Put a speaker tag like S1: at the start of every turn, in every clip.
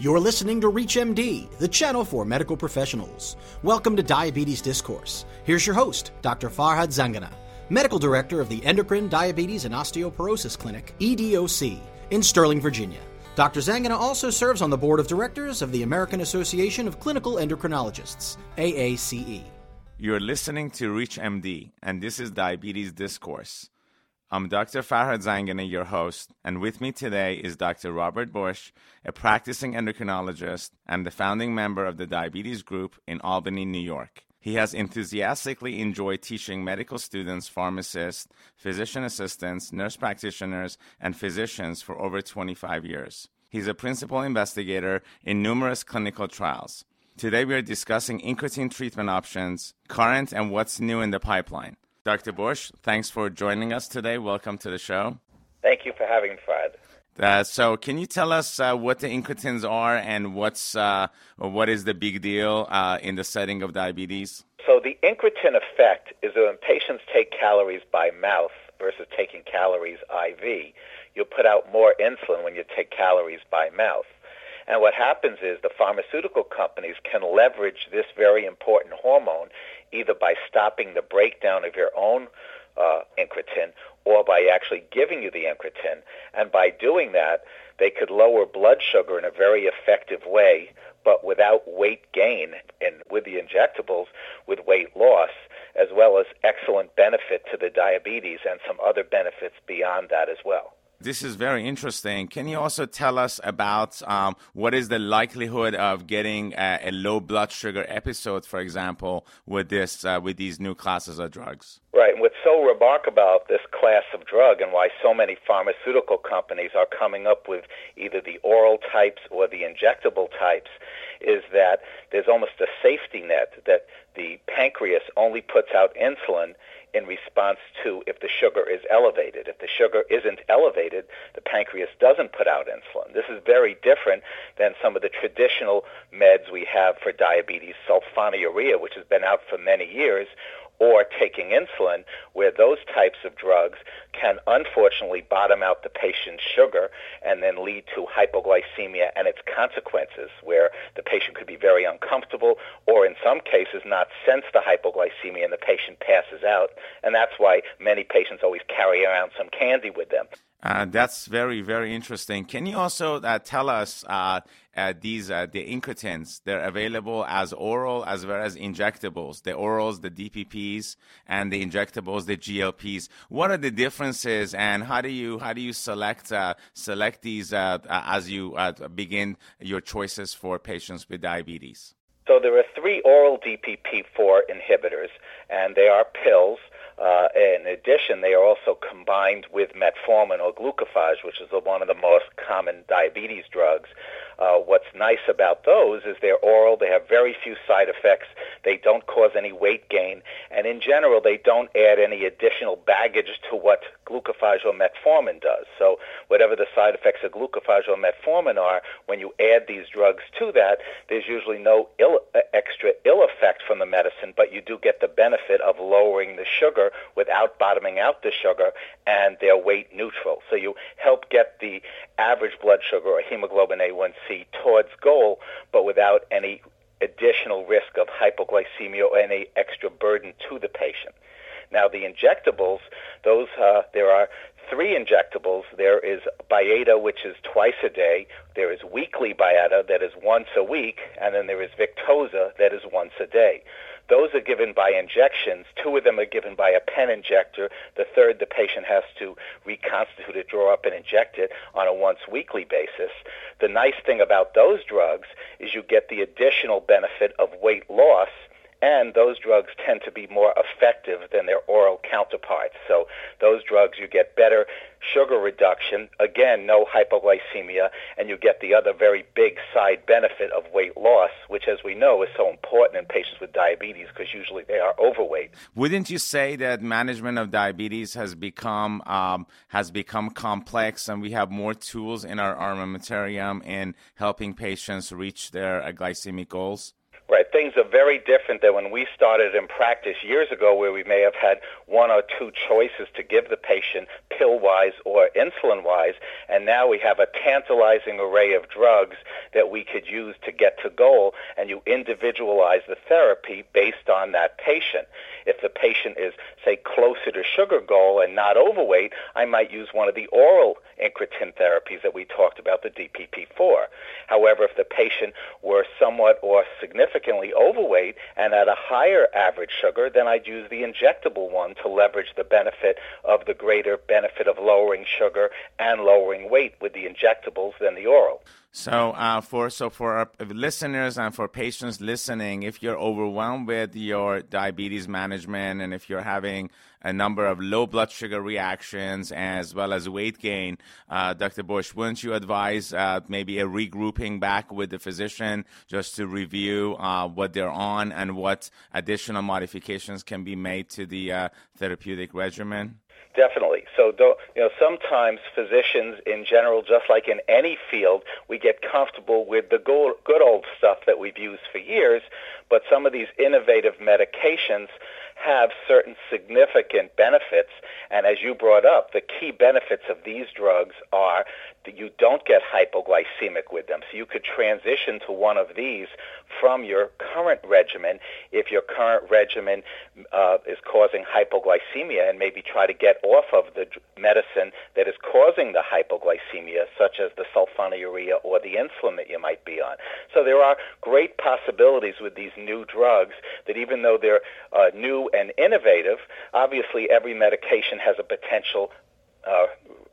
S1: You're listening to ReachMD, the channel for medical professionals. Welcome to Diabetes Discourse. Here's your host, Dr. Farhad Zangeneh, Medical Director of the Endocrine, Diabetes, and Osteoporosis Clinic, EDOC, in Sterling, Virginia. Dr. Zangeneh also serves on the board of directors of the American Association of Clinical Endocrinologists, AACE.
S2: You're listening to ReachMD, and this is Diabetes Discourse. I'm Dr. Farhad Zangeneh, your host, and with me today is Dr. Robert Busch, a practicing endocrinologist and the founding member of the Diabetes Group in Albany, New York. He has enthusiastically enjoyed teaching medical students, pharmacists, physician assistants, nurse practitioners, and physicians for over 25 years. He's a principal investigator in numerous clinical trials. Today we are discussing incretin treatment options, current and what's new in the pipeline. Dr. Busch, thanks for joining us today. Welcome to the show.
S3: Thank you for having me, Fred.
S2: Uh, so, can you tell us uh, what the incretins are and what's uh, what is the big deal uh, in the setting of diabetes?
S3: So, the incretin effect is that when patients take calories by mouth versus taking calories IV, you'll put out more insulin when you take calories by mouth. And what happens is the pharmaceutical companies can leverage this very important hormone either by stopping the breakdown of your own uh, incretin or by actually giving you the incretin. And by doing that, they could lower blood sugar in a very effective way, but without weight gain. And with the injectables, with weight loss, as well as excellent benefit to the diabetes and some other benefits beyond that as well.
S2: This is very interesting. Can you also tell us about um, what is the likelihood of getting a, a, low blood sugar episode, for example, with this uh, with these new classes of drugs?
S3: Right. And what's so remarkable about this class of drug and why so many pharmaceutical companies are coming up with either the oral types or the injectable types is that there's almost a safety net that the pancreas only puts out insulin in response to if the sugar is elevated. If the sugar isn't elevated, the pancreas doesn't put out insulin. This is very different than some of the traditional meds we have for diabetes, sulfonylurea, which has been out for many years, or taking insulin, where those types of drugs can unfortunately bottom out the patient's sugar and then lead to hypoglycemia and its consequences, where the patient could be very uncomfortable or in some cases not sense the hypoglycemia and the patient passes out. And that's why many patients always carry around some candy with them.
S2: Uh, that's very, very interesting. Can you also uh, tell us uh, uh these uh, the incretins? They're available as oral as well as injectables. The orals, the DPPs, and the injectables, the GLPs. What are the differences, and how do you how do you select uh, select these as you begin your choices for patients with diabetes?
S3: So there are three oral DPP4 inhibitors, and they are pills. Uh, in addition, they are also combined with metformin or glucophage, which is one of the most common diabetes drugs. Uh, what's nice about those is they're oral, they have very few side effects, they don't cause any weight gain, and in general, they don't add any additional baggage to what glucophage or metformin does. So, whatever the side effects of glucophage or metformin are, when you add these drugs to that, there's usually no Ill, uh, extra ill effect from the medicine, but you do get the benefit of lowering the sugar without bottoming out the sugar, and they're weight neutral. So, you help get the average blood sugar or hemoglobin A1C towards goal, but without any additional risk of hypoglycemia or any extra burden to the patient. Now, the injectables, those uh, there are three injectables. There is Byetta, which is twice a day. There is weekly Byetta, that is once a week, and then there is Victoza, that is once a day. Those are given by injections. Two of them are given by a pen injector. The third, the patient has to reconstitute it, draw up, and inject it on a once weekly basis. The nice thing about those drugs is you get the additional benefit of weight loss and those drugs tend to be more effective than their oral counterparts. So those drugs, you get better sugar reduction, again, no hypoglycemia, and you get the other very big side benefit of weight loss, which, as we know, is so important in patients with diabetes because usually they are overweight.
S2: Wouldn't you say that management of diabetes has become um, has become complex, and we have more tools in our armamentarium in helping patients reach their uh, glycemic goals?
S3: Right. Things are very different than when we started in practice years ago, where we may have had one or two choices to give the patient pill wise or insulin wise. And now we have a tantalizing array of drugs that we could use to get to goal, and you individualize the therapy based on that patient. If the patient is, say, closer to sugar goal and not overweight, I might use one of the oral incretin therapies that we talked about, the DPP4. However, if the patient were somewhat or significantly overweight and at a higher average sugar, then I'd use the injectable one to leverage the benefit of the greater benefit of lowering sugar and lowering weight with the injectables than the oral.
S2: So, uh, for so for our listeners and for patients listening, if you're overwhelmed with your diabetes management and if you're having a number of low blood sugar reactions as well as weight gain, uh, Dr. Busch, wouldn't you advise uh, maybe a regrouping back with the physician just to review uh, what they're on and what additional modifications can be made to the uh, therapeutic regimen?
S3: Definitely. So, you know, sometimes physicians in general, just like in any field, we get comfortable with the good old stuff that we've used for years, but some of these innovative medications have certain significant benefits. And as you brought up, the key benefits of these drugs are you don't get hypoglycemic with them. So you could transition to one of these from your current regimen if your current regimen uh, is causing hypoglycemia and maybe try to get off of the medicine that is causing the hypoglycemia, such as the sulfonylurea or the insulin that you might be on. So there are great possibilities with these new drugs that even though they're uh, new and innovative, obviously every medication has a potential uh,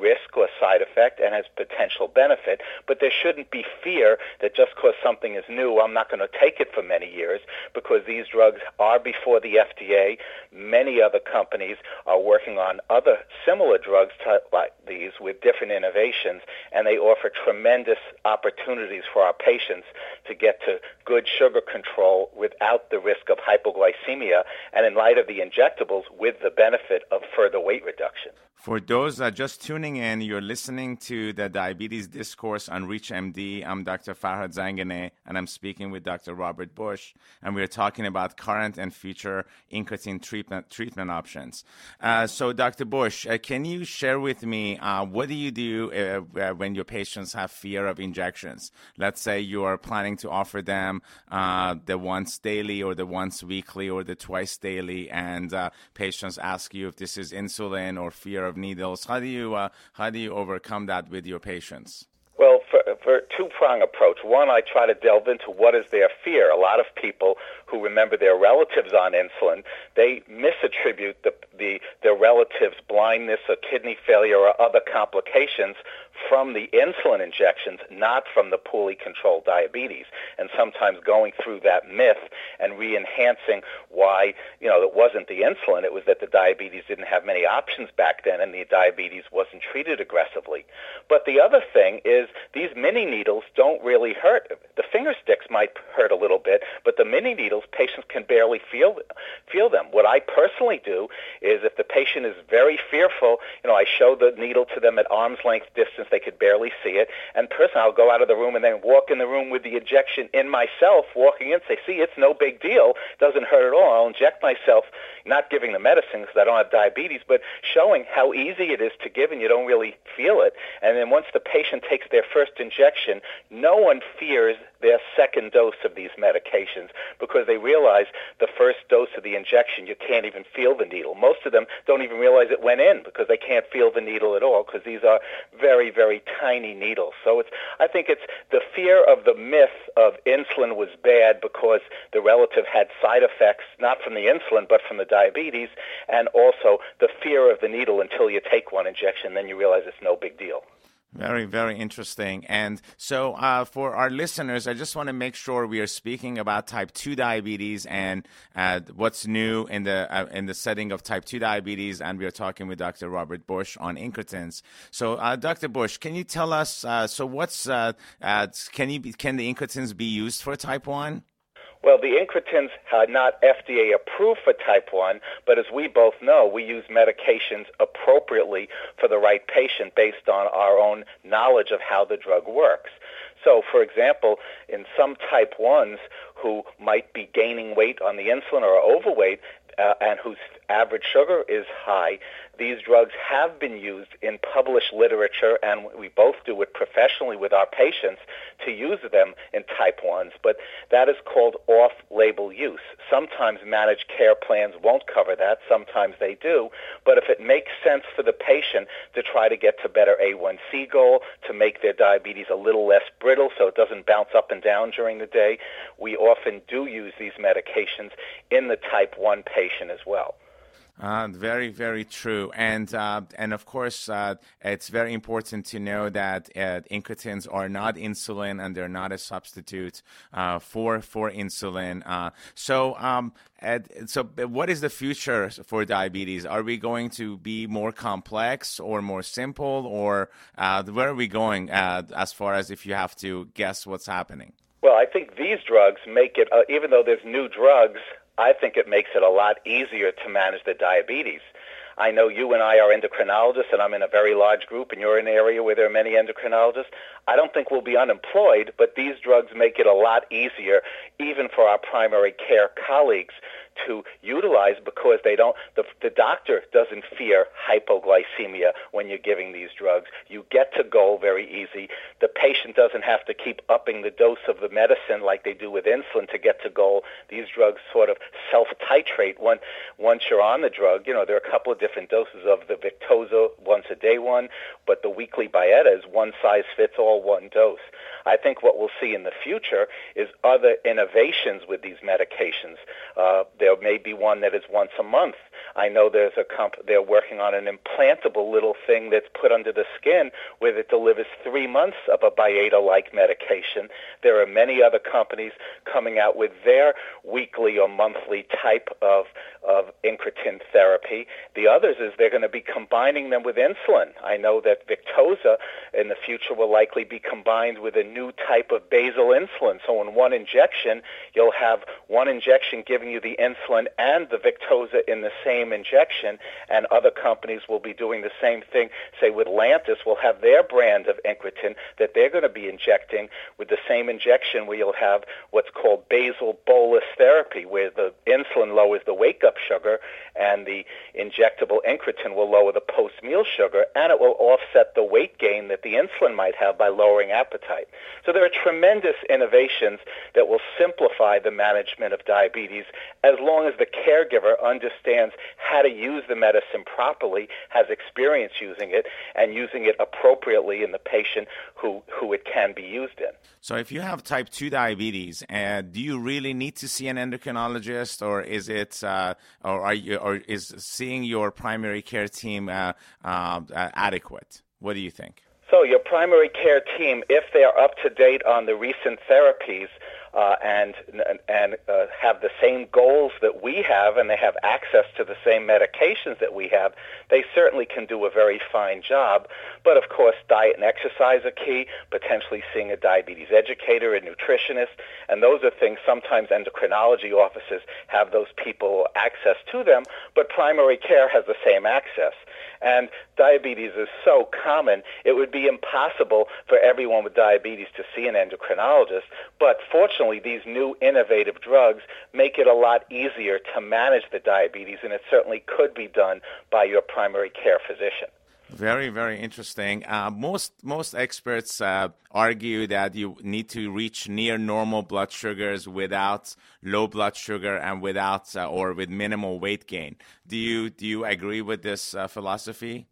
S3: risk or side effect and has potential benefit, but there shouldn't be fear that just because something is new, I'm not going to take it for many years because these drugs are before the FDA. Many other companies are working on other similar drugs like these with different innovations, and they offer tremendous opportunities for our patients to get to good sugar control without the risk of hypoglycemia, and in light of the injectables, with the benefit of further weight reduction.
S2: For those that just tuning in, you're listening to the Diabetes Discourse on ReachMD. I'm Dr. Farhad Zangeneh, and I'm speaking with Dr. Robert Busch, and we're talking about current and future incretin treatment treatment options. Uh, so, Dr. Busch, uh, can you share with me uh, what do you do uh, uh, when your patients have fear of injections? Let's say you are planning to offer them uh, the once daily, or the once weekly, or the twice daily, and patients ask you if this is insulin or fear of needles. How do you uh, how do you overcome that with your patients?
S3: Two prong approach. One, I try to delve into what is their fear. A lot of people who remember their relatives on insulin, they misattribute the, the their relatives' blindness or kidney failure or other complications from the insulin injections, not from the poorly controlled diabetes. And sometimes going through that myth and re-enhancing why, you know, it wasn't the insulin, it was that the diabetes didn't have many options back then and the diabetes wasn't treated aggressively. But the other thing is these mini needles don't really hurt. The finger sticks might hurt a little bit, but the mini needles, patients can barely feel feel them. What I personally do is if the patient is very fearful, you know, I show the needle to them at arm's length distance they could barely see it. And personally, I'll go out of the room and then walk in the room with the injection in myself, walking in, say, see, it's no big deal. Doesn't hurt at all. I'll inject myself, not giving the medicine because I don't have diabetes, but showing how easy it is to give and you don't really feel it. And then once the patient takes their first injection, no one fears their second dose of these medications because they realize the first dose of the injection, you can't even feel the needle. Most of them don't even realize it went in because they can't feel the needle at all because these are very, very tiny needles. So it's, I think it's the fear of the myth of insulin was bad because the relative had side effects, not from the insulin, but from the diabetes, and also the fear of the needle until you take one injection, then you realize it's no big deal.
S2: Very, very interesting. And so, uh, for our listeners, I just want to make sure we are speaking about type two diabetes and uh, what's new in the uh, in the setting of type two diabetes. And we are talking with Dr. Robert Busch on incretins. So, uh, Dr. Busch, can you tell us? Uh, so, what's uh, can you be, can the incretins be used for type one?
S3: Well, the incretins are not FDA approved for type 1, but as we both know, we use medications appropriately for the right patient based on our own knowledge of how the drug works. So, for example, in some type 1s who might be gaining weight on the insulin or are overweight, uh, and whose average sugar is high, these drugs have been used in published literature, and we both do it professionally with our patients to use them in type 1s, but that is called off label use. Sometimes managed care plans won't cover that, sometimes they do, but if it makes sense for the patient to try to get to better A1C goal, to make their diabetes a little less brittle so it doesn't bounce up and down during the day, we often do use these medications in the type 1 patient as well.
S2: Uh, very, very true, and uh, and of course, uh, it's very important to know that uh, incretins are not insulin, and they're not a substitute uh, for for insulin. Uh, so, um, so what is the future for diabetes? Are we going to be more complex or more simple, or where are we going as far as if you have to guess what's happening?
S3: Well, I think these drugs make it, even though there's new drugs I think it makes it a lot easier to manage the diabetes. I know you and I are endocrinologists, and I'm in a very large group, and you're in an area where there are many endocrinologists. I don't think we'll be unemployed, but these drugs make it a lot easier, even for our primary care colleagues, to utilize because they don't the, the doctor doesn't fear hypoglycemia when you're giving these drugs. You get to goal very easy. The patient doesn't have to keep upping the dose of the medicine like they do with insulin to get to goal these drugs sort of self titrate once you're on the drug. You know there are a couple of different doses of the Victoza once a day one but the weekly Byetta is one size fits all one dose. I think what we'll see in the future is other innovations with these medications. Uh, there may be one that is once a month. I know there's a comp- they're working on an implantable little thing that's put under the skin where it delivers three months of a Byetta-like medication. There are many other companies coming out with their weekly or monthly type of of incretin therapy. The others is they're going to be combining them with insulin. I know that Victoza in the future will likely be combined with a new type of basal insulin. So in one injection, you'll have one injection giving you the insulin and the Victoza in the same injection, and other companies will be doing the same thing. Say with Lantus, will have their brand of incretin that they're going to be injecting with the same injection where you'll have what's called basal bolus therapy, where the insulin lowers the wake-up sugar, and the injectable incretin will lower the post-meal sugar, and it will offset the weight gain that the insulin might have by lowering appetite. So there are tremendous innovations that will simplify the management of diabetes as long as the caregiver understands how to use the medicine properly, has experience using it, and using it appropriately in the patient who, who it can be used in.
S2: So if you have type 2 diabetes, uh, do you really need to see an endocrinologist, or is it uh, or are you, or is seeing your primary care team uh, uh, adequate? What do you think?
S3: So your primary care team, if they are up to date on the recent therapies, uh, and and uh, have the same goals that we have, and they have access to the same medications that we have, they certainly can do a very fine job. But of course, diet and exercise are key. Potentially seeing a diabetes educator, a nutritionist, and those are things. Sometimes endocrinology offices have those people access to them, but primary care has the same access. And diabetes is so common, it would be impossible for everyone with diabetes to see an endocrinologist. But fortunately, these new innovative drugs make it a lot easier to manage the diabetes, and it certainly could be done by your primary care physician.
S2: Very, very interesting. Uh, most most experts uh, argue that you need to reach near normal blood sugars without low blood sugar and without uh, or with minimal weight gain. Do you do you agree with this uh, philosophy?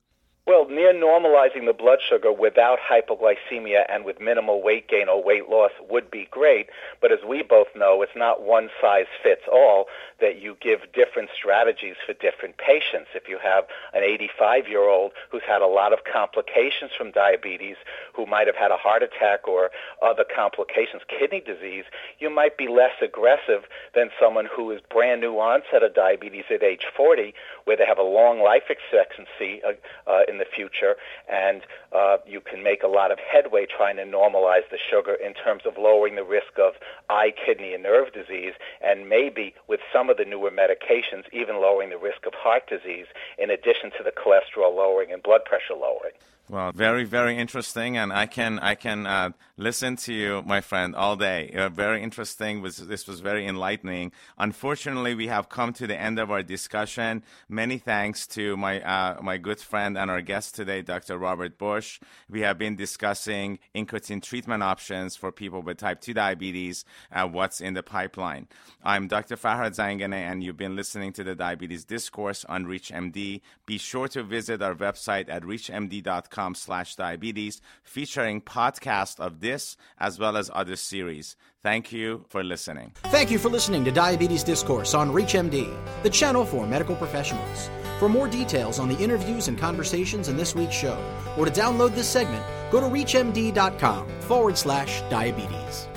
S3: Well, near normalizing the blood sugar without hypoglycemia and with minimal weight gain or weight loss would be great, but as we both know, it's not one size fits all, that you give different strategies for different patients. If you have an 85 year old who's had a lot of complications from diabetes, who might have had a heart attack or other complications, kidney disease, you might be less aggressive than someone who is brand new onset of diabetes at age 40, where they have a long life expectancy. Uh, uh, in the future, and uh, you can make a lot of headway trying to normalize the sugar in terms of lowering the risk of eye, kidney, and nerve disease, and maybe with some of the newer medications, even lowering the risk of heart disease, in addition to the cholesterol lowering and blood pressure lowering.
S2: Well, very, very interesting, and I can I can uh, listened to you, my friend, all day. Uh, very interesting. Was this was very enlightening. Unfortunately, we have come to the end of our discussion. Many thanks to my uh, my good friend and our guest today, Dr. Robert Busch. We have been discussing incretin treatment options for people with type 2 diabetes and what's in the pipeline. I'm Dr. Farhad Zangeneh, and you've been listening to the Diabetes Discourse on ReachMD. Be sure to visit our website at reachmd.com slash diabetes, featuring podcast of this as well as other series. Thank you for listening.
S1: Thank you for listening to Diabetes Discourse on ReachMD, the channel for medical professionals. For more details on the interviews and conversations in this week's show, or to download this segment, go to reachmd.com forward slash diabetes.